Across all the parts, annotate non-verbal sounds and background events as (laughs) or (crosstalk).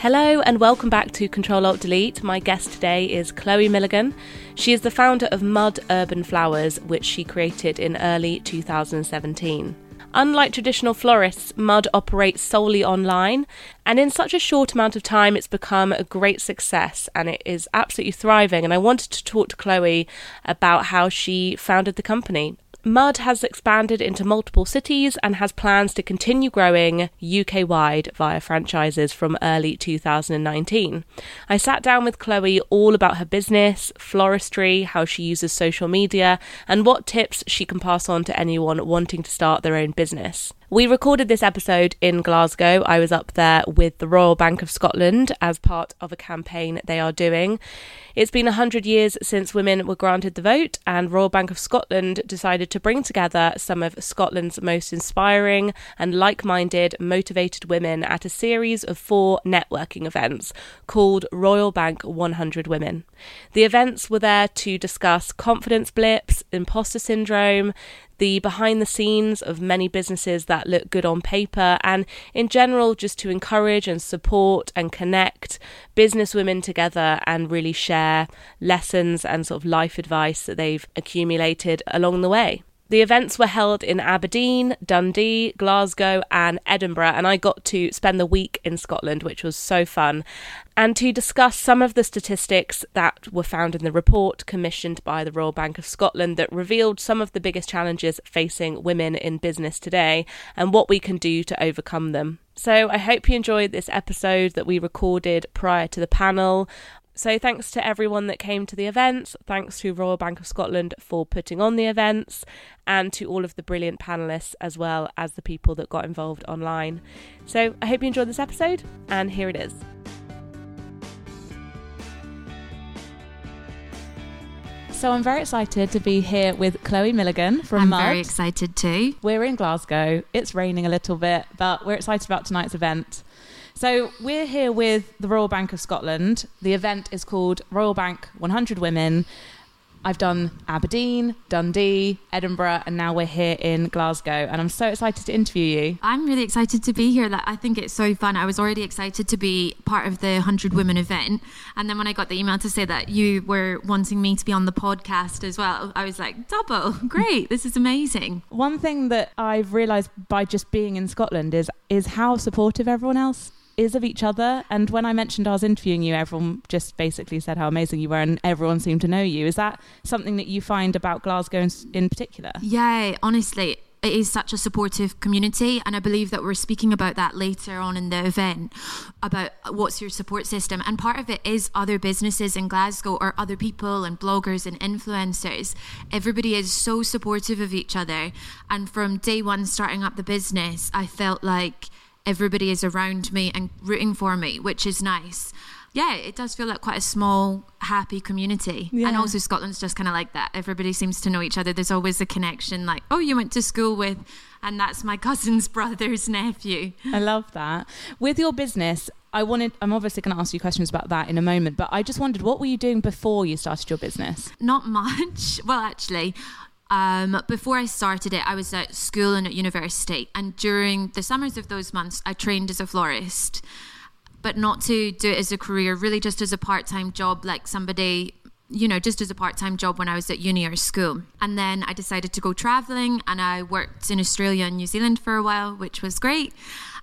Hello and welcome back to Control Alt Delete. My guest today is Chloe Milligan. She is the founder of Mud Urban Flowers, which she created in early 2017. Unlike traditional florists, Mud operates solely online, and in such a short amount of time, it's become a great success and it is absolutely thriving. And I wanted to talk to Chloe about how she founded the company Mud has expanded into multiple cities and has plans to continue growing UK wide via franchises from early 2019. I sat down with Chloe all about her business, floristry, how she uses social media, and what tips she can pass on to anyone wanting to start their own business. We recorded this episode in Glasgow. I was up there with the Royal Bank of Scotland as part of a campaign they are doing. It's been 100 years since women were granted the vote, and Royal Bank of Scotland decided to bring together some of Scotland's most inspiring and like minded, motivated women at a series of four networking events called Royal Bank 100 Women. The events were there to discuss confidence blips, imposter syndrome, the behind the scenes of many businesses that look good on paper, and in general, just to encourage and support and connect business women together and really share lessons and sort of life advice that they've accumulated along the way. The events were held in Aberdeen, Dundee, Glasgow, and Edinburgh, and I got to spend the week in Scotland, which was so fun, and to discuss some of the statistics that were found in the report commissioned by the Royal Bank of Scotland that revealed some of the biggest challenges facing women in business today and what we can do to overcome them. So I hope you enjoyed this episode that we recorded prior to the panel. So, thanks to everyone that came to the events. Thanks to Royal Bank of Scotland for putting on the events, and to all of the brilliant panelists as well as the people that got involved online. So, I hope you enjoyed this episode, and here it is. So I'm very excited to be here with Chloe Milligan from I'm Mud. very excited too. We're in Glasgow. It's raining a little bit, but we're excited about tonight's event. So we're here with the Royal Bank of Scotland. The event is called Royal Bank 100 Women. I've done Aberdeen, Dundee, Edinburgh, and now we're here in Glasgow. And I'm so excited to interview you. I'm really excited to be here. Like, I think it's so fun. I was already excited to be part of the 100 Women event. And then when I got the email to say that you were wanting me to be on the podcast as well, I was like, double, (laughs) great, this is amazing. One thing that I've realised by just being in Scotland is is how supportive everyone else is of each other. And when I mentioned I was interviewing you, everyone just basically said how amazing you were, and everyone seemed to know you. Is that something that you find about Glasgow in, in particular? Yeah, honestly, it is such a supportive community and i believe that we're speaking about that later on in the event about what's your support system and part of it is other businesses in glasgow or other people and bloggers and influencers everybody is so supportive of each other and from day one starting up the business i felt like everybody is around me and rooting for me, which is nice. Yeah, it does feel like quite a small, happy community. Yeah. And also, Scotland's just kind of like that. Everybody seems to know each other. There's always a connection, like, oh, you went to school with, and that's my (laughs) cousin's brother's nephew. I love that. With your business, I wanted, I'm obviously going to ask you questions about that in a moment, but I just wondered, what were you doing before you started your business? Not much. (laughs) Well, actually, um, before I started it, I was at school and at university, and during the summers of those months, I trained as a florist, but not to do it as a career, really just as a part time job, like somebody, you know, just as a part time job when I was at uni or school. And then I decided to go traveling, and I worked in Australia and New Zealand for a while, which was great.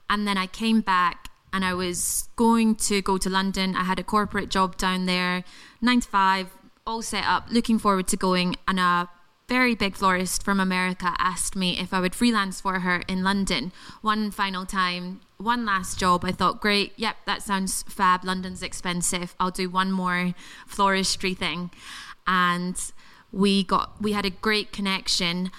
And then I came back and I was going to go to London. I had a corporate job down there, nine to five, all set up, looking forward to going. And a very big florist from America asked me if I would freelance for her in London one final time. One last job. I thought, great, yep, that sounds fab. London's expensive. I'll do one more floristry thing. And we got we had a great connection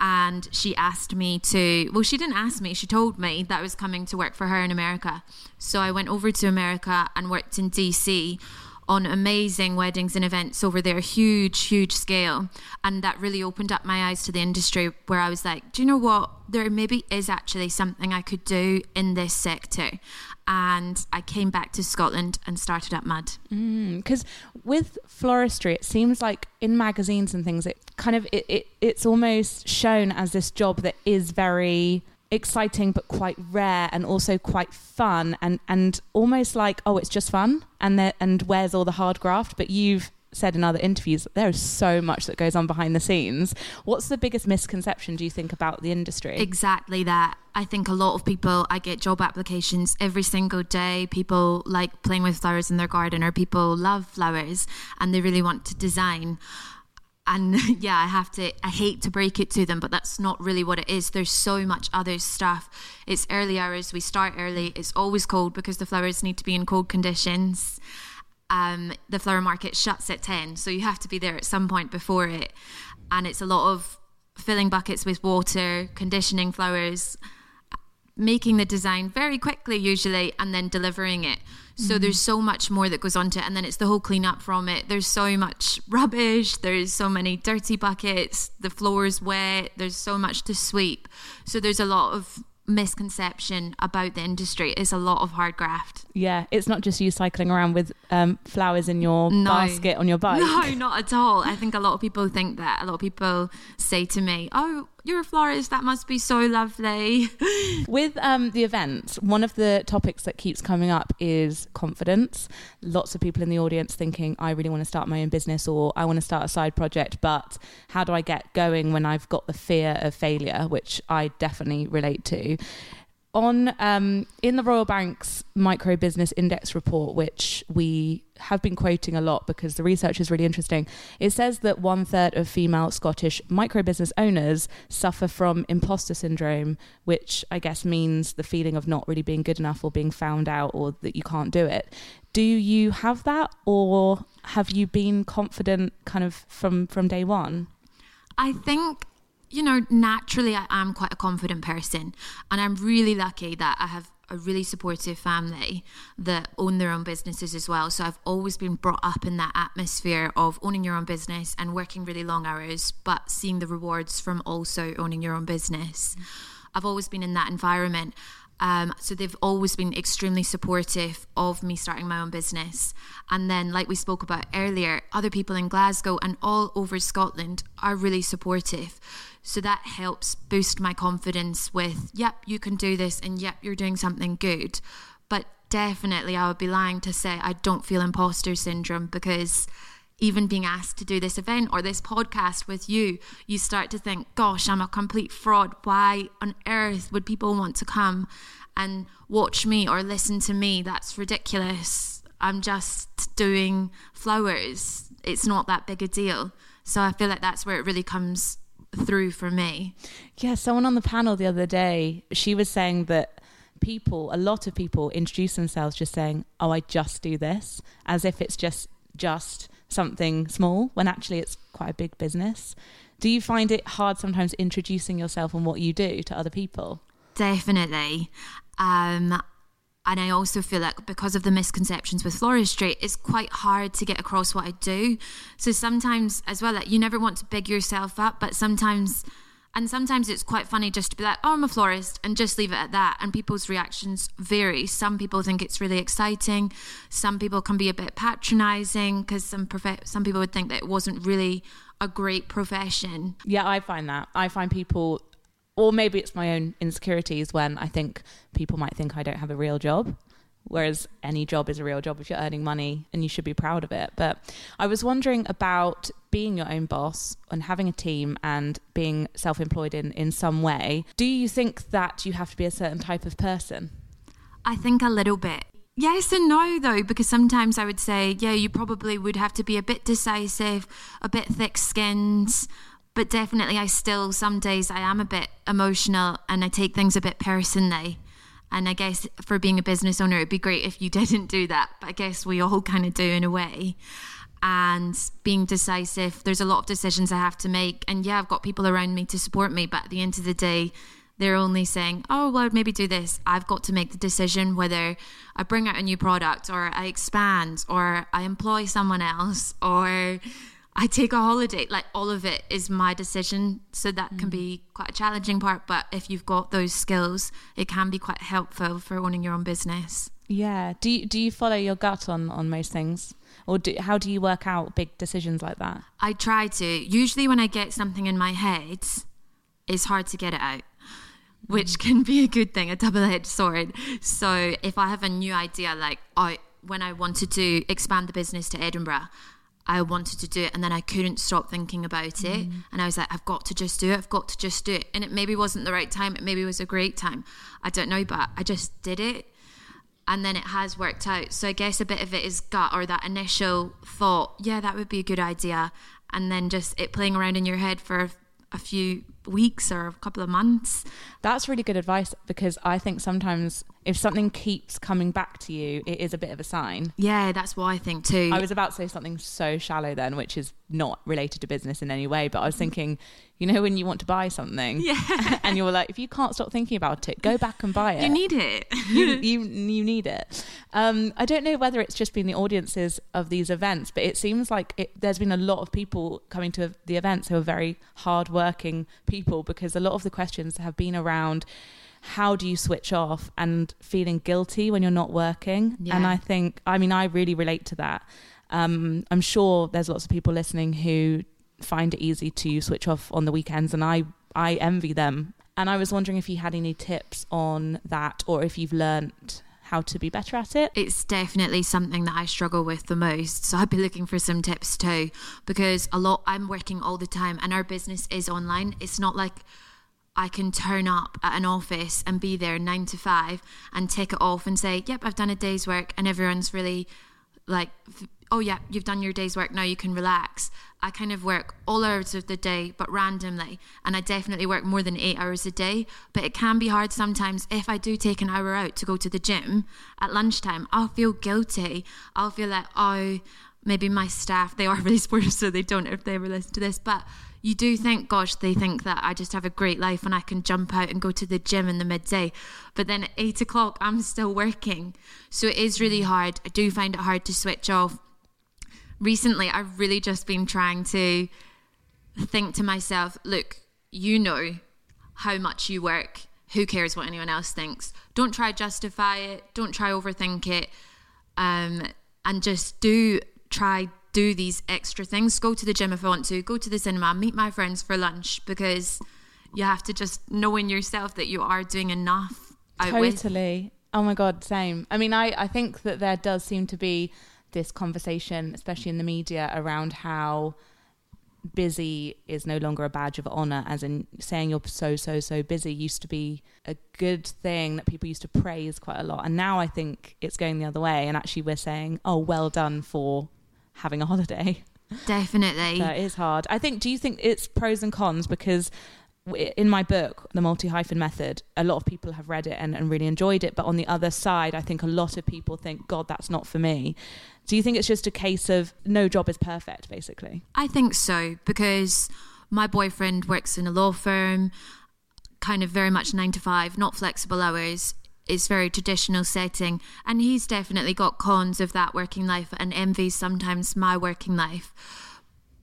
and she asked me to well she didn't ask me she told me that I was coming to work for her in America so I went over to America and worked in DC on amazing weddings and events over there, huge, huge scale. And that really opened up my eyes to the industry where I was like, do you know what? There maybe is actually something I could do in this sector. And I came back to Scotland and started up Mud. Because mm, with floristry, it seems like in magazines and things, it kind of it, it it's almost shown as this job that is very exciting but quite rare and also quite fun and and almost like oh it's just fun and there and where's all the hard graft? But you've said in other interviews there is so much that goes on behind the scenes. What's the biggest misconception do you think about the industry? Exactly that. I think a lot of people i get job applications every single day. People like playing with flowers in their garden or people love flowers and they really want to design and (laughs) yeah i have to i hate to break it to them but that's not really what it is. There's so much other stuff. It's early hours. We start early. It's always cold because the flowers need to be in cold conditions. Um, the flower market shuts at 10 so you have to be there at some point before it. And it's a lot of filling buckets with water conditioning flowers making the design very quickly usually and then delivering it so mm-hmm. there's so much more that goes on to it and then it's the whole cleanup from it there's so much (laughs) rubbish there's so many dirty buckets the floor's wet there's so much to sweep so there's a lot of misconception about the industry is a lot of hard graft. Yeah, it's not just you cycling around with um, flowers in your no. basket on your bike. (laughs) No, not at all. I think a lot of people think that. A lot of people say to me, "Oh, you're a florist. That must be so lovely." (laughs) with um, the events, one of the topics that keeps coming up is confidence. Lots of people in the audience thinking, "I really want to start my own business," or "I want to start a side project," but how do I get going when I've got the fear of failure, which I definitely relate to on um, in the Royal Bank's micro business index report, which we have been quoting a lot because the research is really interesting, it says that one third of female Scottish micro business owners suffer from imposter syndrome, which I guess means the feeling of not really being good enough or being found out or that you can't do it. Do you have that, or have you been confident kind of from from day one? I think you know, naturally, I am quite a confident person, and I'm really lucky that I have a really supportive family that own their own businesses as well. So I've always been brought up in that atmosphere of owning your own business and working really long hours, but seeing the rewards from also owning your own business. I've always been in that environment. Um, so they've always been extremely supportive of me starting my own business. And then, like we spoke about earlier, other people in Glasgow and all over Scotland are really supportive. So that helps boost my confidence with, yep, you can do this, and yep, you're doing something good. But definitely, I would be lying to say I don't feel imposter syndrome because even being asked to do this event or this podcast with you, you start to think, gosh, I'm a complete fraud. Why on earth would people want to come and watch me or listen to me? That's ridiculous. I'm just doing flowers. It's not that big a deal. So I feel like that's where it really comes through for me. Yeah, someone on the panel the other day, she was saying that people, a lot of people introduce themselves just saying, "Oh, I just do this," as if it's just just something small when actually it's quite a big business. Do you find it hard sometimes introducing yourself and what you do to other people? Definitely. Um, and I also feel like because of the misconceptions with floristry, it's quite hard to get across what I do. So sometimes, as well, like you never want to big yourself up, but sometimes and sometimes it's quite funny just to be like, oh, I'm a florist, and just leave it at that. And people's reactions vary. Some people think it's really exciting. Some people can be a bit patronizing because some prof- some people would think that it wasn't really a great profession. Yeah, I find that. I find people, or maybe it's my own insecurities when I think people might think I don't have a real job whereas any job is a real job if you're earning money and you should be proud of it. But I was wondering about being your own boss and having a team and being self employed in, in some way. Do you think that you have to be a certain type of person? I think a little bit. Yes and no, though, because sometimes I would say, yeah, you probably would have to be a bit decisive, a bit thick skinned, but definitely I still, some days I am a bit emotional and I take things a bit personally. And I guess for being a business owner, it'd be great if you (laughs) didn't do that. But I guess we all kind of do in a way. And being decisive, there's a lot of decisions I have to make. And yeah, I've got people around me to support me. But at the end of the day, they're only saying, oh, well, I'd maybe do this. I've got to make the decision whether I bring out a new product or I expand or I employ someone else or I take a holiday. Like all of it is my decision. So that mm. can be quite a challenging part. But if you've got those skills, it can be quite helpful for owning your own business. Yeah. Do you, do you follow your gut on, on most things? Or do, how do you work out big decisions like that? I try to. Usually, when I get something in my head, it's hard to get it out. which can be a good thing, a double edged sword. So if I have a new idea, like I, when I wanted to expand the business to Edinburgh, I wanted to do it and then I couldn't stop thinking about it. Mm. And I was like, I've got to just do it. I've got to just do it. And it maybe wasn't the right time. It maybe was a great time. I don't know, but I just did it. And then it has worked out. So I guess a bit of it is gut or that initial thought, yeah, that would be a good idea. And then just it playing around in your head for a few weeks or a couple of months. That's really good advice because I think sometimes if something keeps coming back to you, it is a bit of a sign. Yeah, that's what I think too. I was about to say something so shallow then, which is not related to business in any way, but I was mm. thinking, you know, when you want to buy something, yeah, (laughs) and you're like, if you can't stop thinking about it, go back and buy (laughs) it. You need it. you, (laughs) you you need it. Um, I don't know whether it's just been the audiences of these events, but it seems like it, there's been a lot of people coming to the events who are very hardworking people because a lot of the questions have been around how do you switch off and feeling guilty when you're not working yeah. and i think i mean i really relate to that um, i'm sure there's lots of people listening who find it easy to switch off on the weekends and i i envy them and i was wondering if you had any tips on that or if you've learnt how to be better at it? It's definitely something that I struggle with the most. So I'd be looking for some tips too, because a lot I'm working all the time and our business is online. It's not like I can turn up at an office and be there nine to five and take it off and say, Yep, I've done a day's work, and everyone's really like oh yeah you've done your day's work now you can relax i kind of work all hours of the day but randomly and i definitely work more than eight hours a day but it can be hard sometimes if i do take an hour out to go to the gym at lunchtime i'll feel guilty i'll feel like oh maybe my staff they are (laughs) really supportive so they don't if they ever listen to this but you do think, gosh, they think that I just have a great life and I can jump out and go to the gym in the midday. But then at eight o'clock, I'm still working. So it is really hard. I do find it hard to switch off. Recently, I've really just been trying to think to myself, look, you know how much you work. Who cares what anyone else thinks? Don't try justify it. Don't try overthink it. Um, and just do try do these extra things. Go to the gym if I want to, go to the cinema, meet my friends for lunch because you have to just know in yourself that you are doing enough. Totally. Oh my God, same. I mean, I, I think that there does seem to be this conversation, especially in the media, around how busy is no longer a badge of honor as in saying you're so so so busy used to be a good thing that people used to praise quite a lot and now i think it's going the other way and actually we're saying oh well done for having a holiday. Definitely. that is hard. I think, do you think it's pros and cons? Because in my book, The Multi Hyphen Method, a lot of people have read it and, and really enjoyed it. But on the other side, I think a lot of people think, God, that's not for me. Do you think it's just a case of no job is perfect, basically? I think so, because my boyfriend works in a law firm, kind of very much nine to five, not flexible hours is very traditional setting and he's definitely got cons of that working life and envies sometimes my working life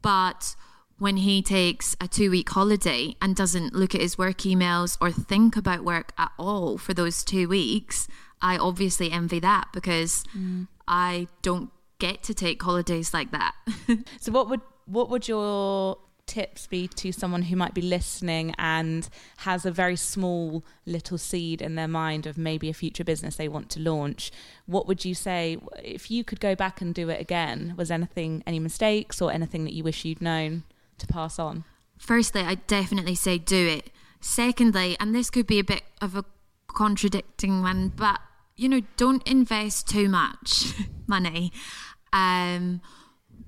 but when he takes a two week holiday and doesn't look at his work emails or think about work at all for those two weeks, I obviously envy that because mm. I don't get to take holidays like that. (laughs) so what would what would your tips be to someone who might be listening and has a very small little seed in their mind of maybe a future business they want to launch? What would you say if you could go back and do it again? Was anything, any mistakes or anything that you wish you'd known to pass on? Firstly, I definitely say do it. Secondly, and this could be a bit of a contradicting one, but you know, don't invest too much (laughs) money. Um,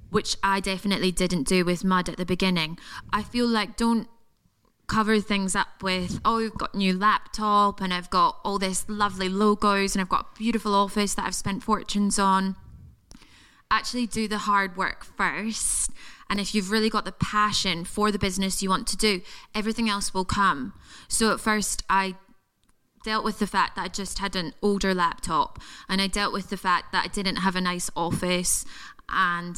which I definitely didn't do with Mud at the beginning. I feel like don't cover things up with, oh, we've got new laptop and I've got all this lovely logos and I've got a beautiful office that I've spent fortunes on. Actually, do the hard work first. And if you've really got the passion for the business you want to do, everything else will come. So at first, I dealt with the fact that I just had an older laptop and I dealt with the fact that I didn't have a nice office and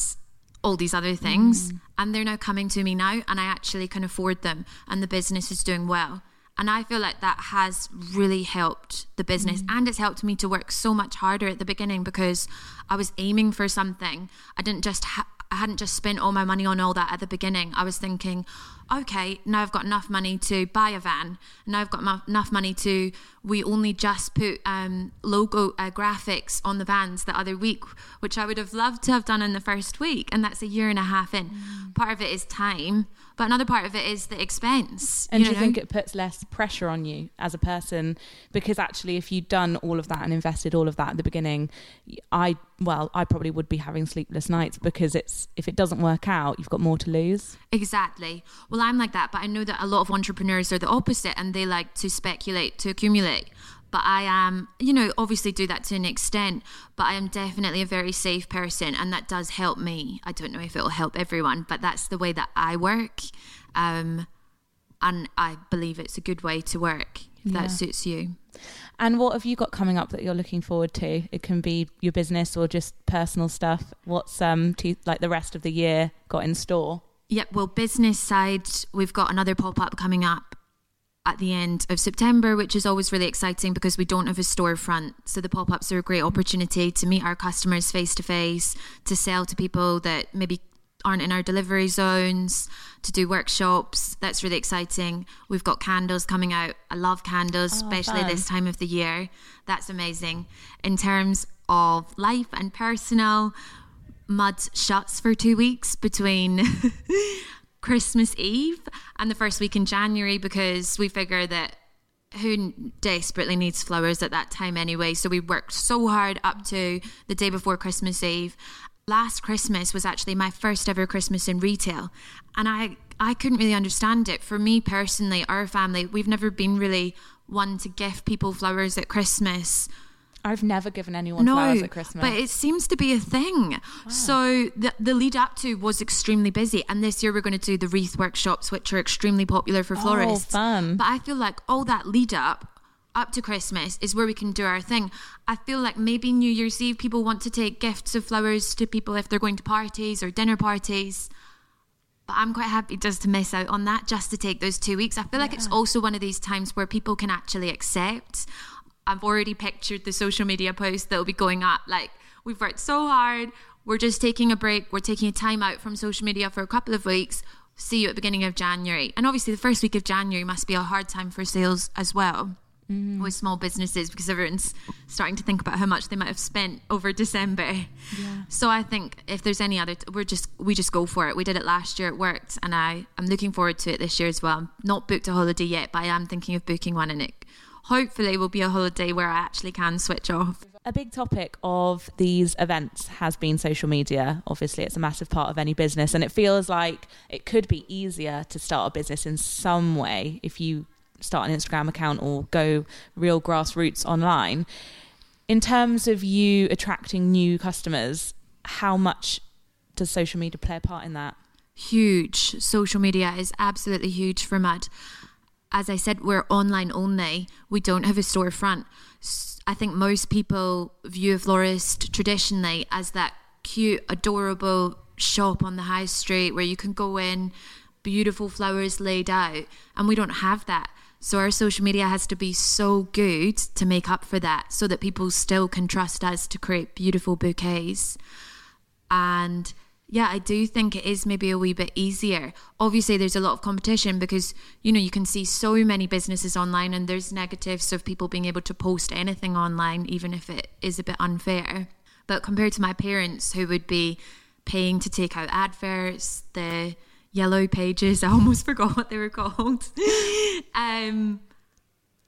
all these other things mm. and they're now coming to me now and I actually can afford them and the business is doing well. And I feel like that has really helped the business mm. and it's helped me to work so much harder at the beginning because I was aiming for something. I didn't just ha- I hadn't just spent all my money on all that at the beginning. I was thinking, okay, now I've got enough money to buy a van. Now I've got m- enough money to. We only just put um, logo uh, graphics on the vans the other week, which I would have loved to have done in the first week, and that's a year and a half in. Mm. Part of it is time, but another part of it is the expense. And do you think it puts less pressure on you as a person? Because actually, if you'd done all of that and invested all of that at the beginning, I well, I probably would be having sleepless nights because it's if it doesn't work out, you've got more to lose. Exactly. Well, I'm like that, but I know that a lot of entrepreneurs are the opposite, and they like to speculate to accumulate but I am, you know, obviously do that to an extent, but I am definitely a very safe person and that does help me. I don't know if it will help everyone, but that's the way that I work. Um, and I believe it's a good way to work if yeah. that suits you. And what have you got coming up that you're looking forward to? It can be your business or just personal stuff. What's um to, like the rest of the year got in store? Yep, well business side, we've got another pop-up coming up at the end of September, which is always really exciting because we don't have a storefront. So the pop ups are a great opportunity to meet our customers face to face, to sell to people that maybe aren't in our delivery zones, to do workshops. That's really exciting. We've got candles coming out. I love candles, oh, especially fun. this time of the year. That's amazing. In terms of life and personal, Mud shuts for two weeks between (laughs) Christmas Eve and the first week in January because we figure that who desperately needs flowers at that time anyway. So we worked so hard up to the day before Christmas Eve. Last Christmas was actually my first ever Christmas in retail, and I I couldn't really understand it. For me personally, our family, we've never been really one to gift people flowers at Christmas I've never given anyone no, flowers at Christmas. But it seems to be a thing. Wow. So the, the lead up to was extremely busy. And this year we're going to do the wreath workshops, which are extremely popular for oh, florists. Oh, fun. But I feel like all that lead up, up to Christmas, is where we can do our thing. I feel like maybe New Year's Eve people want to take gifts of flowers to people if they're going to parties or dinner parties. But I'm quite happy just to miss out on that, just to take those two weeks. I feel yeah. like it's also one of these times where people can actually accept I've already pictured the social media post that will be going up. Like, we've worked so hard. We're just taking a break. We're taking a time out from social media for a couple of weeks. See you at the beginning of January. And obviously, the first week of January must be a hard time for sales as well. Mm. With small businesses because everyone's starting to think about how much they might have spent over December. Yeah. So I think if there's any other, we're just we just go for it. We did it last year, it worked, and I I'm looking forward to it this year as well. I'm not booked a holiday yet, but I am thinking of booking one, and it hopefully will be a holiday where I actually can switch off. A big topic of these events has been social media. Obviously, it's a massive part of any business, and it feels like it could be easier to start a business in some way if you start an Instagram account or go real grassroots online. In terms of you attracting new customers, how much does social media play a part in that? Huge. Social media is absolutely huge for Mud as I said, we're online only. We don't have a storefront. I think most people view a florist traditionally as that cute, adorable shop on the high street where you can go in, beautiful flowers laid out, and we don't have that. So our social media has to be so good to make up for that so that people still can trust us to create beautiful bouquets. And yeah, I do think it is maybe a wee bit easier. Obviously, there's a lot of competition because, you know, you can see so many businesses online and there's negatives of people being able to post anything online, even if it is a bit unfair. But compared to my parents who would be paying to take out adverts, the yellow pages, (laughs) I almost forgot what they were called. (laughs) um,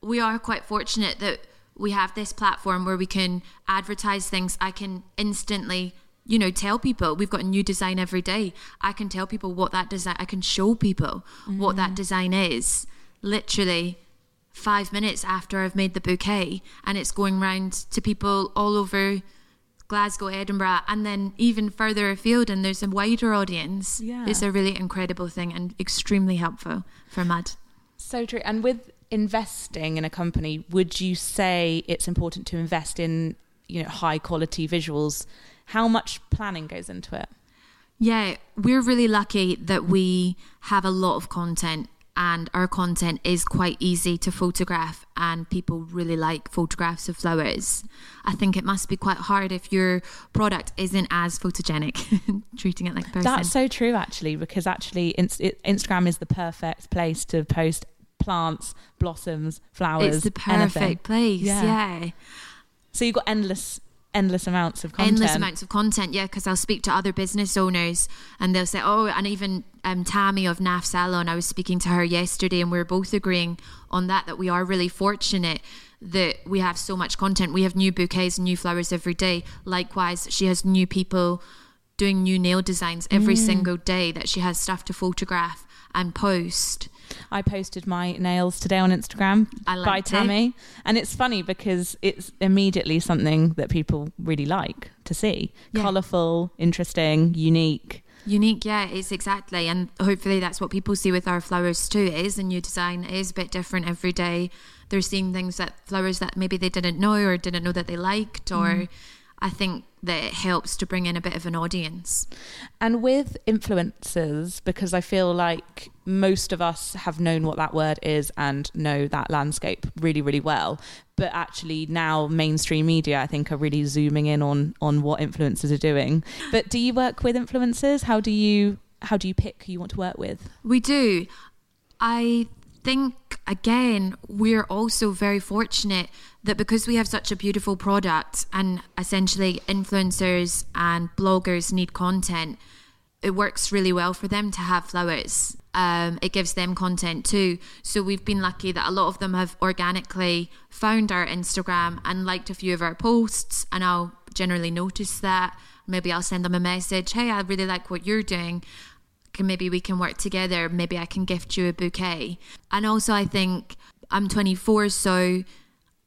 we are quite fortunate that we have this platform where we can advertise things. I can instantly you know tell people we've got a new design every day i can tell people what that design i can show people mm. what that mm. design is literally five minutes after i've made the bouquet and it's going round to people all over glasgow edinburgh and then even further afield and there's a wider audience yeah. it's a really incredible thing and extremely helpful for mud so true and with investing in a company would you say it's important to invest in you know high quality visuals how much planning goes into it? Yeah, we're really lucky that we have a lot of content and our content is quite easy to photograph and people really like photographs of flowers. I think it must be quite hard if your product isn't as photogenic, (laughs) treating it like a person. That's so true, actually, because actually Instagram is the perfect place to post plants, blossoms, flowers. It's the perfect anything. place. Yeah. yeah. So you've got endless endless amounts of content. Endless amounts of content, yeah, because I'll speak to other business owners and they'll say, oh, and even um, Tammy of NAF Salon, I was speaking to her yesterday and we are both agreeing on that, that we are really fortunate that we have so much content. We have new bouquets, and new flowers every day. Likewise, she has new people doing new nail designs every mm. single day that she has stuff to photograph and post. I posted my nails today on Instagram by Tammy. It. And it's funny because it's immediately something that people really like to see. Yeah. Colourful, interesting, unique. Unique, yeah, it's exactly. And hopefully that's what people see with our flowers too. It is a new design, it is a bit different every day. They're seeing things that flowers that maybe they didn't know or didn't know that they liked or mm. I think that it helps to bring in a bit of an audience. And with influencers, because I feel like most of us have known what that word is and know that landscape really, really well. But actually, now mainstream media, I think, are really zooming in on on what influencers are doing. But do you work with influencers? How do you how do you pick who you want to work with? We do. I think again we're also very fortunate that because we have such a beautiful product and essentially influencers and bloggers need content, it works really well for them to have flowers. Um, it gives them content too. So we've been lucky that a lot of them have organically found our Instagram and liked a few of our posts, and I'll generally notice that. Maybe I'll send them a message, hey, I really like what you're doing. Maybe we can work together? Maybe I can gift you a bouquet. And also, I think I'm 24, so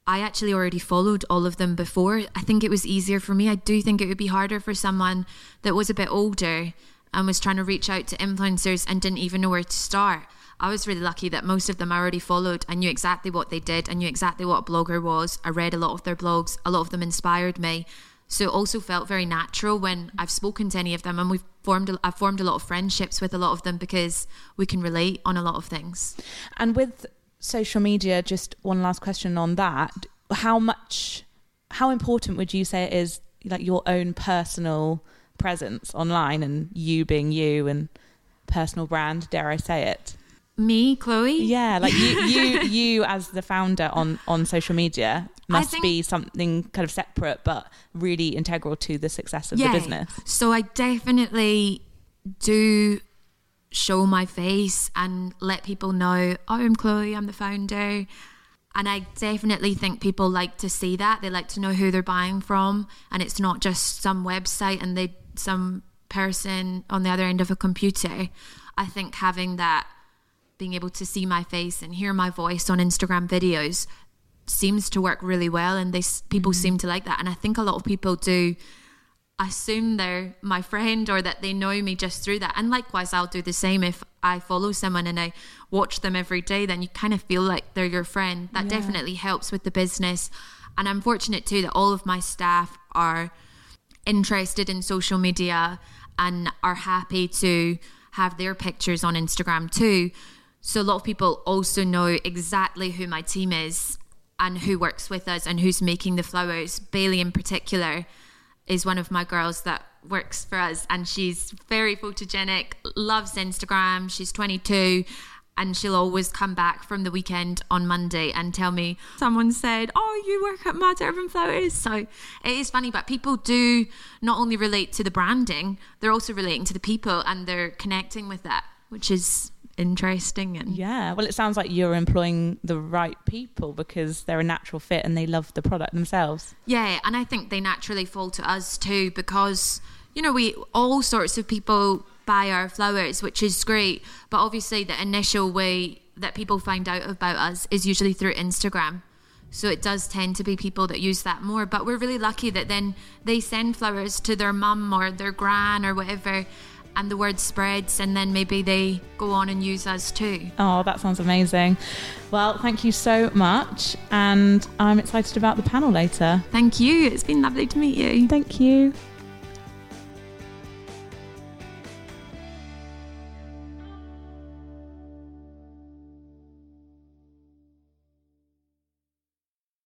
I actually already followed all of them before. I think it was easier for me. I do think it would be harder for someone that was a bit older and was trying to reach out to influencers and didn't even know where to start. I was really lucky that most of them I already followed. I knew exactly what they did. I knew exactly what a blogger was. I read a lot of their blogs. A lot of them inspired me. So it also felt very natural when I've spoken to any of them and we've formed I've formed a lot of friendships with a lot of them because we can relate on a lot of things. And with social media, just one last question on that. How much, how important would you say it is, like your own personal presence online and you being you and personal brand? Dare I say it? Me, Chloe? Yeah, like you, you, (laughs) you as the founder on on social media must think, be something kind of separate but really integral to the success of yeah, the business. So I definitely do show my face and let people know, oh, I'm Chloe, I'm the founder. And I definitely think people like to see that. They like to know who they're buying from. And it's not just some website and they some person on the other end of a computer. I think having that being able to see my face and hear my voice on Instagram videos seems to work really well and they people mm-hmm. seem to like that and I think a lot of people do assume they're my friend or that they know me just through that. And likewise, I'll do the same if I follow someone and I watch them every day, then you kind of feel like they're your friend. That yeah. definitely helps with the business. And I'm fortunate too that all of my staff are interested in social media and are happy to have their pictures on Instagram too. So a lot of people also know exactly who my team is and who works with us and who's making the flowers. Bailey in particular is one of my girls that works for us and she's very photogenic, loves Instagram. She's 22 and she'll always come back from the weekend on Monday and tell me someone said, "Oh, you work at Mud Urban Flowers." So it is funny, but people do not only relate to the branding, they're also relating to the people and they're connecting with that, which is interesting and yeah well it sounds like you're employing the right people because they're a natural fit and they love the product themselves. Yeah and i think they naturally fall to us too because you know we all sorts of people buy our flowers which is great but obviously the initial way that people find out about us is usually through instagram. So it does tend to be people that use that more but we're really lucky that then they send flowers to their mum or their gran or whatever and the word spreads and then maybe they go on and use us too. Oh, that sounds amazing. Well, thank you so much and I'm excited about the panel later. Thank you. It's been lovely to meet you. Thank you.